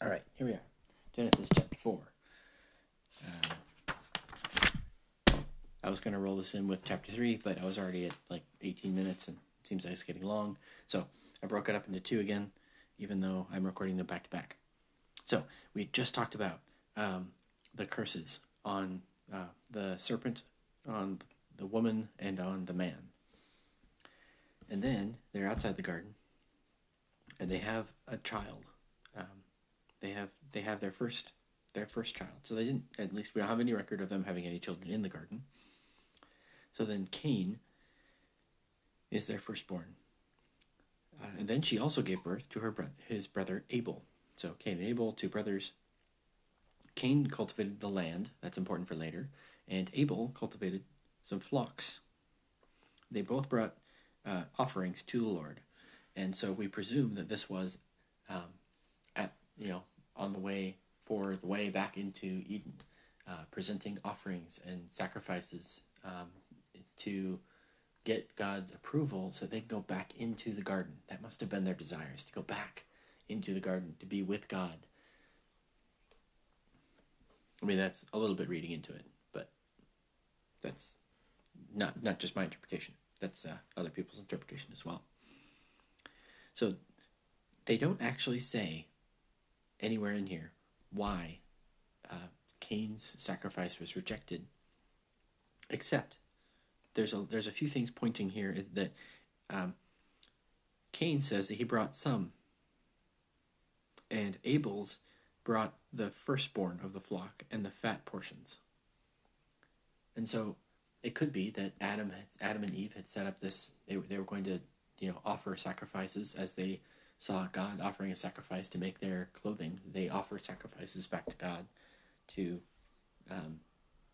All right, here we are. Genesis chapter 4. Um, I was going to roll this in with chapter 3, but I was already at like 18 minutes and it seems like it's getting long. So I broke it up into two again, even though I'm recording them back to back. So we just talked about um, the curses on uh, the serpent, on the woman, and on the man. And then they're outside the garden, and they have a child. Um, they have they have their first their first child. So they didn't. At least we don't have any record of them having any children in the garden. So then Cain is their firstborn, uh, and then she also gave birth to her bro- his brother Abel. So Cain and Abel, two brothers. Cain cultivated the land. That's important for later, and Abel cultivated some flocks. They both brought uh, offerings to the Lord, and so we presume that this was um, you know on the way for the way back into Eden, uh, presenting offerings and sacrifices um, to get God's approval so they can go back into the garden. That must have been their desires to go back into the garden to be with God. I mean, that's a little bit reading into it, but that's not not just my interpretation. That's uh, other people's interpretation as well. So they don't actually say anywhere in here why uh, Cain's sacrifice was rejected, except there's a there's a few things pointing here that um, Cain says that he brought some, and Abel's brought the firstborn of the flock and the fat portions. And so it could be that Adam Adam and Eve had set up this they they were going to you know offer sacrifices as they saw God offering a sacrifice to make their clothing they offered sacrifices back to God to um,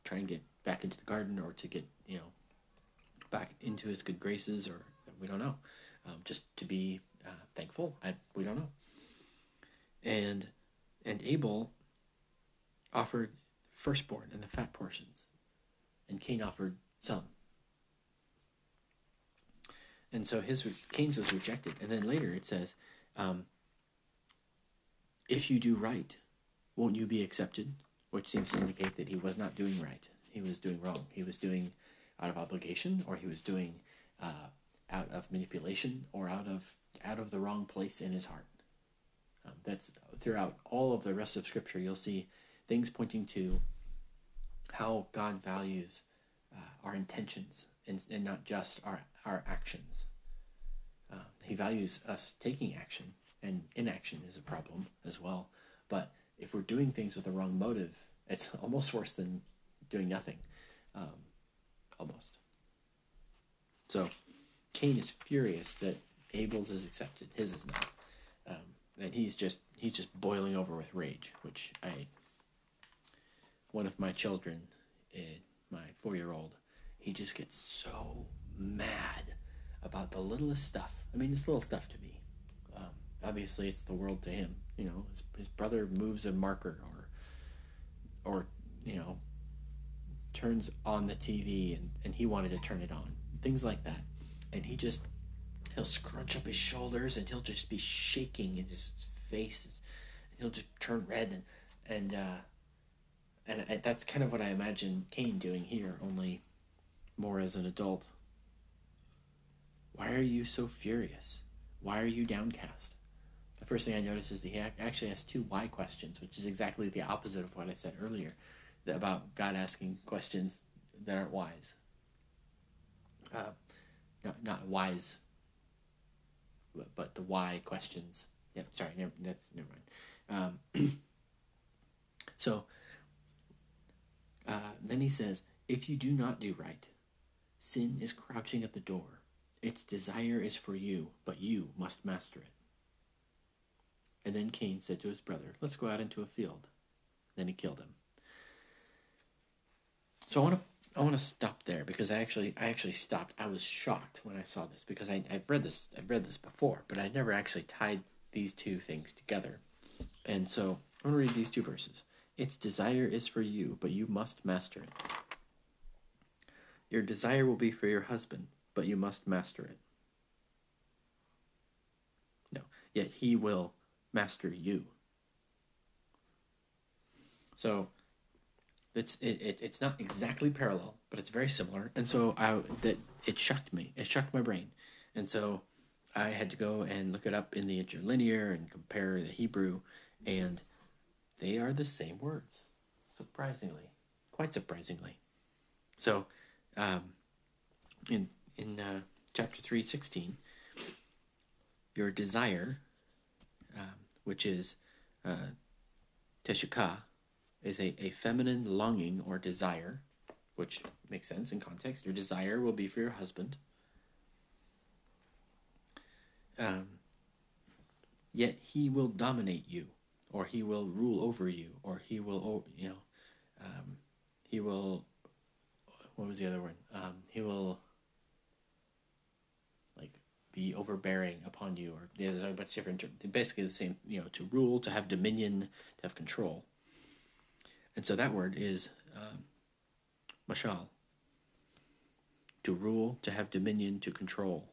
try and get back into the garden or to get you know back into his good graces or we don't know. Um, just to be uh, thankful. I, we don't know. And and Abel offered firstborn and the fat portions and Cain offered some. And so his Cain's was rejected, and then later it says, um, "If you do right, won't you be accepted?" Which seems to indicate that he was not doing right; he was doing wrong. He was doing out of obligation, or he was doing uh, out of manipulation, or out of out of the wrong place in his heart. Um, that's throughout all of the rest of Scripture. You'll see things pointing to how God values uh, our intentions and, and not just our, our actions. Uh, he values us taking action, and inaction is a problem as well. But if we're doing things with the wrong motive, it's almost worse than doing nothing. Um, almost. So Cain is furious that Abel's is accepted, his is not. Um, and he's just he's just boiling over with rage, which I one of my children, uh, my four year old, he just gets so mad about the littlest stuff. I mean, it's little stuff to me. Um, obviously, it's the world to him. You know, his, his brother moves a marker or, or you know, turns on the TV and, and he wanted to turn it on. Things like that. And he just, he'll scrunch up his shoulders and he'll just be shaking in his face. And he'll just turn red and, and, uh, and that's kind of what I imagine Cain doing here, only more as an adult. Why are you so furious? Why are you downcast? The first thing I notice is that he actually has two why questions, which is exactly the opposite of what I said earlier about God asking questions that aren't wise. Uh, not, not wise, but, but the why questions. Yep, sorry, never, that's never mind. Um, so uh, then he says, If you do not do right, sin is crouching at the door. Its desire is for you, but you must master it. And then Cain said to his brother, Let's go out into a field. Then he killed him. So I want to I want to stop there because I actually I actually stopped. I was shocked when I saw this because I I've read this I've read this before, but I never actually tied these two things together. And so I'm gonna read these two verses. Its desire is for you, but you must master it. Your desire will be for your husband, but you must master it. No, yet he will master you. So it's it, it, it's not exactly parallel, but it's very similar. And so I that it shocked me. It shocked my brain. And so I had to go and look it up in the interlinear and compare the Hebrew, and they are the same words. Surprisingly, quite surprisingly. So, um, in in uh, chapter three sixteen, your desire, um, which is uh, teshukah, is a, a feminine longing or desire, which makes sense in context. Your desire will be for your husband. Um, yet he will dominate you, or he will rule over you, or he will, you know, um, he will. What was the other word? Um, he will be overbearing upon you, or there's a bunch of different. Basically, the same. You know, to rule, to have dominion, to have control. And so that word is um, mashal. To rule, to have dominion, to control.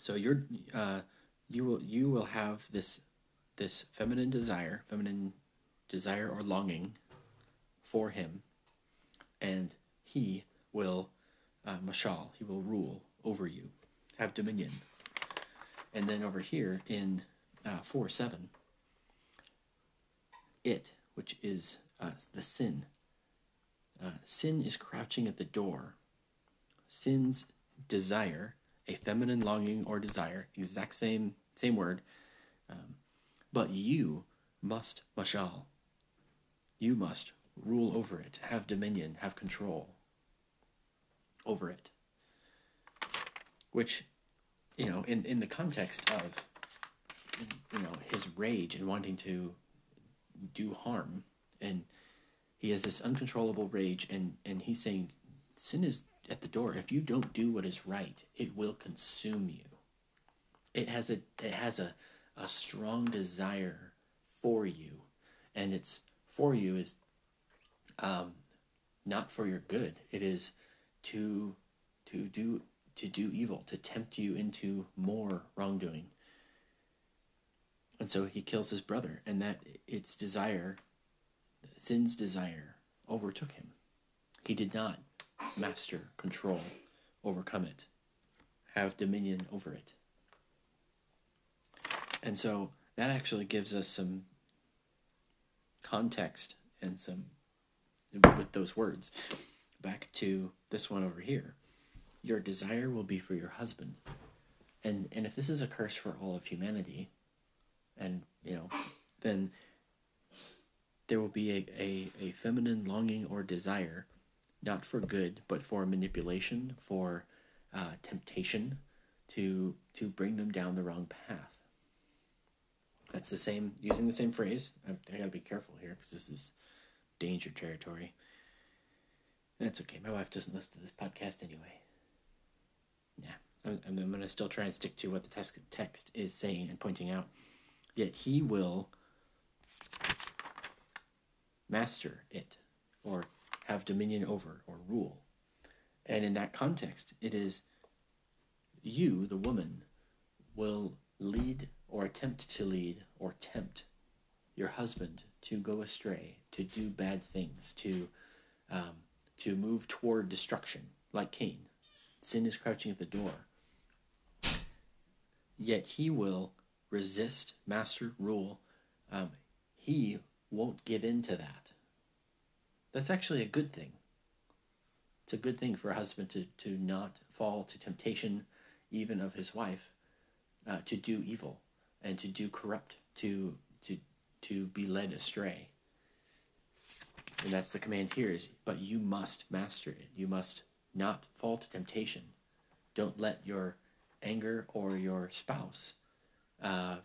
So you're, uh, you will you will have this this feminine desire, feminine desire or longing for him, and he will uh, mashal. He will rule over you, have dominion. And then over here in uh, four seven it, which is uh, the sin. Uh, sin is crouching at the door. Sin's desire, a feminine longing or desire, exact same same word, um, but you must mashal. You must rule over it, have dominion, have control over it. Which, you know, in, in the context of, you know, his rage and wanting to do harm and he has this uncontrollable rage and and he's saying sin is at the door. If you don't do what is right it will consume you. It has a it has a a strong desire for you and it's for you is um not for your good. It is to to do to do evil to tempt you into more wrongdoing and so he kills his brother, and that its desire, sin's desire, overtook him. He did not master, control, overcome it, have dominion over it. And so that actually gives us some context and some with those words back to this one over here. Your desire will be for your husband. And and if this is a curse for all of humanity, and you know, then there will be a, a, a feminine longing or desire, not for good, but for manipulation, for uh, temptation, to to bring them down the wrong path. That's the same using the same phrase. I, I got to be careful here because this is danger territory. That's okay. My wife doesn't listen to this podcast anyway. Yeah, I'm, I'm going to still try and stick to what the text text is saying and pointing out yet he will master it or have dominion over or rule. And in that context, it is you, the woman, will lead or attempt to lead or tempt your husband to go astray, to do bad things, to um, to move toward destruction, like Cain. Sin is crouching at the door. Yet he will resist master rule, um, he won't give in to that. That's actually a good thing. It's a good thing for a husband to, to not fall to temptation, even of his wife, uh, to do evil and to do corrupt, to to to be led astray. And that's the command here is, but you must master it. You must not fall to temptation. Don't let your anger or your spouse uh,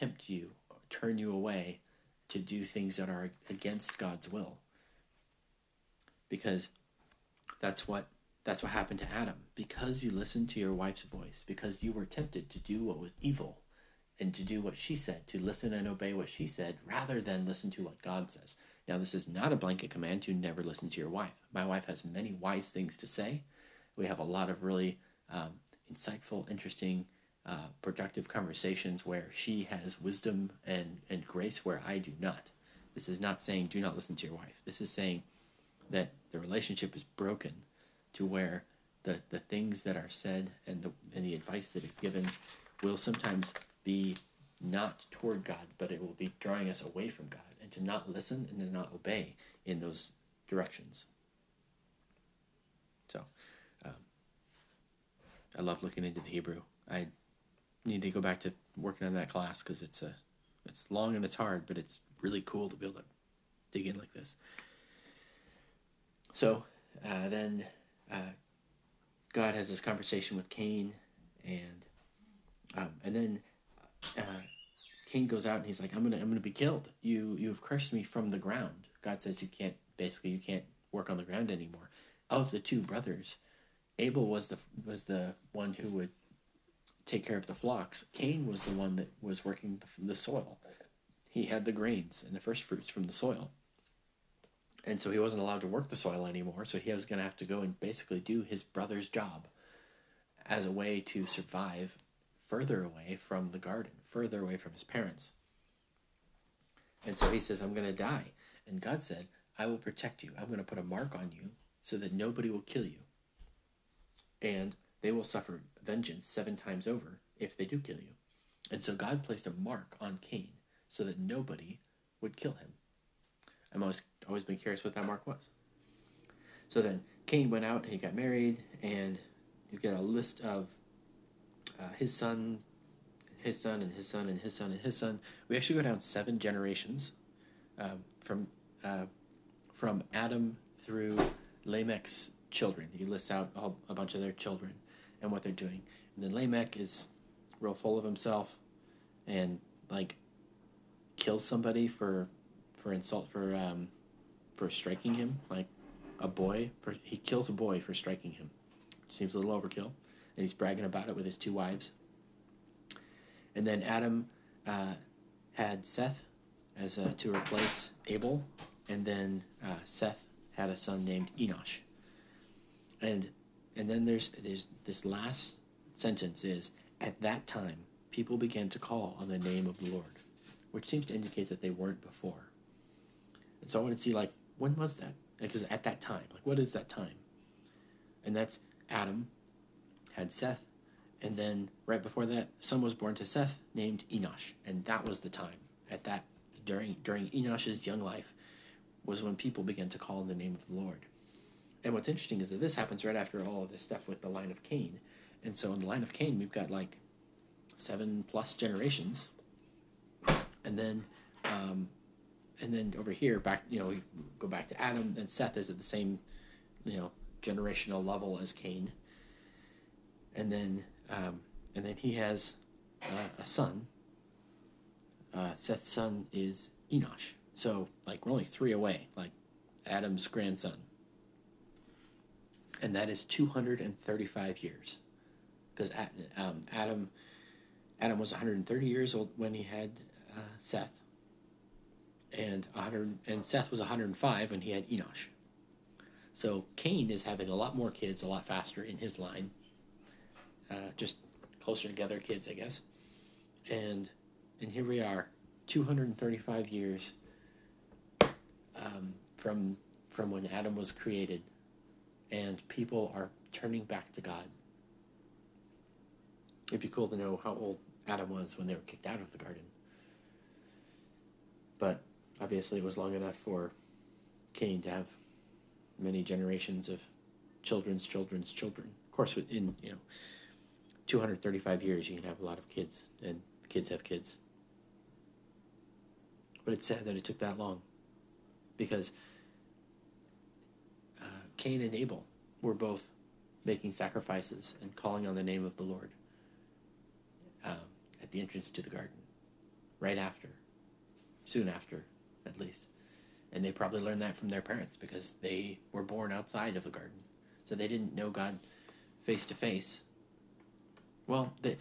tempt you, turn you away to do things that are against God's will. Because that's what that's what happened to Adam. Because you listened to your wife's voice, because you were tempted to do what was evil and to do what she said, to listen and obey what she said rather than listen to what God says. Now, this is not a blanket command to never listen to your wife. My wife has many wise things to say. We have a lot of really um, insightful, interesting uh, productive conversations where she has wisdom and, and grace where I do not. This is not saying do not listen to your wife. This is saying that the relationship is broken to where the, the things that are said and the, and the advice that is given will sometimes be not toward God, but it will be drawing us away from God and to not listen and to not obey in those directions. So, um, I love looking into the Hebrew. I need to go back to working on that class because it's a it's long and it's hard, but it's really cool to be able to dig in like this. So uh, then uh, God has this conversation with Cain, and um, and then uh, Cain goes out and he's like, "I'm gonna I'm gonna be killed. You you have cursed me from the ground." God says you can't basically you can't work on the ground anymore. Of the two brothers, Abel was the was the one who would take care of the flocks. Cain was the one that was working the, the soil. He had the grains and the first fruits from the soil. And so he wasn't allowed to work the soil anymore. So he was going to have to go and basically do his brother's job as a way to survive further away from the garden, further away from his parents. And so he says, I'm going to die. And God said, I will protect you. I'm going to put a mark on you so that nobody will kill you. And they will suffer vengeance seven times over if they do kill you. And so God placed a mark on Cain so that nobody would kill him. I'm always always been curious what that mark was. So then Cain went out and he got married, and you get a list of uh, his son, his son, and his son, and his son, and his son. We actually go down seven generations um, from uh, from Adam through Lamech's children. He lists out all, a bunch of their children and what they're doing. And then Lamech is real full of himself and like kills somebody for for insult for um for striking him like a boy for he kills a boy for striking him seems a little overkill and he's bragging about it with his two wives and then adam uh, had seth as uh, to replace abel and then uh, seth had a son named enosh and and then there's there's this last sentence is at that time people began to call on the name of the Lord, which seems to indicate that they weren't before. And so I want to see like when was that? Because at that time, like what is that time? And that's Adam had Seth, and then right before that, son was born to Seth named Enosh, and that was the time. At that during during Enosh's young life was when people began to call on the name of the Lord. And what's interesting is that this happens right after all of this stuff with the line of Cain. And so in the line of Cain, we've got like seven plus generations. And then, um, and then over here, back, you know, we go back to Adam, and Seth is at the same, you know, generational level as Cain. And then, um, and then he has uh, a son. Uh, Seth's son is Enosh. So, like, we're only three away, like Adam's grandson and that is 235 years because um, adam adam was 130 years old when he had uh, seth and 100 and seth was 105 when he had enosh so cain is having a lot more kids a lot faster in his line uh, just closer together kids i guess and and here we are 235 years um, from from when adam was created and people are turning back to God. It'd be cool to know how old Adam was when they were kicked out of the garden. But obviously, it was long enough for Cain to have many generations of children's children's children. Of course, in you know 235 years, you can have a lot of kids, and kids have kids. But it's sad that it took that long, because Cain and Abel were both making sacrifices and calling on the name of the Lord um, at the entrance to the garden, right after, soon after, at least. And they probably learned that from their parents because they were born outside of the garden. So they didn't know God face to face. Well, they,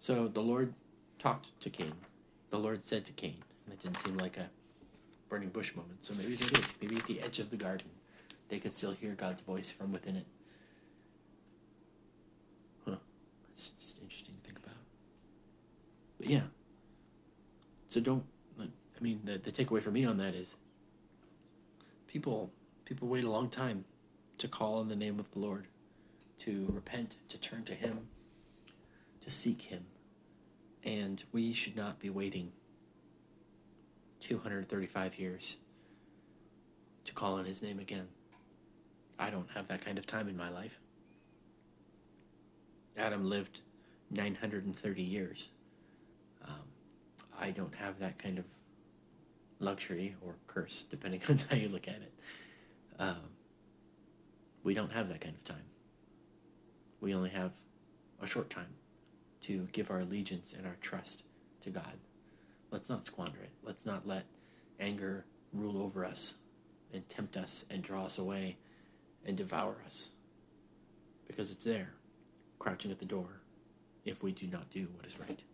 so the Lord talked to Cain. The Lord said to Cain, That didn't seem like a burning bush moment. So maybe they did. Maybe at the edge of the garden, they could still hear God's voice from within it. Huh. It's just interesting to think about. But yeah. So don't. I mean, the the takeaway for me on that is people people wait a long time to call in the name of the Lord, to repent, to turn to Him, to seek Him, and we should not be waiting 235 years to call on His name again. I don't have that kind of time in my life. Adam lived 930 years. Um, I don't have that kind of luxury or curse, depending on how you look at it. Um, we don't have that kind of time. We only have a short time to give our allegiance and our trust to God. Let's not squander it. Let's not let anger rule over us and tempt us and draw us away and devour us. Because it's there, crouching at the door, if we do not do what is right.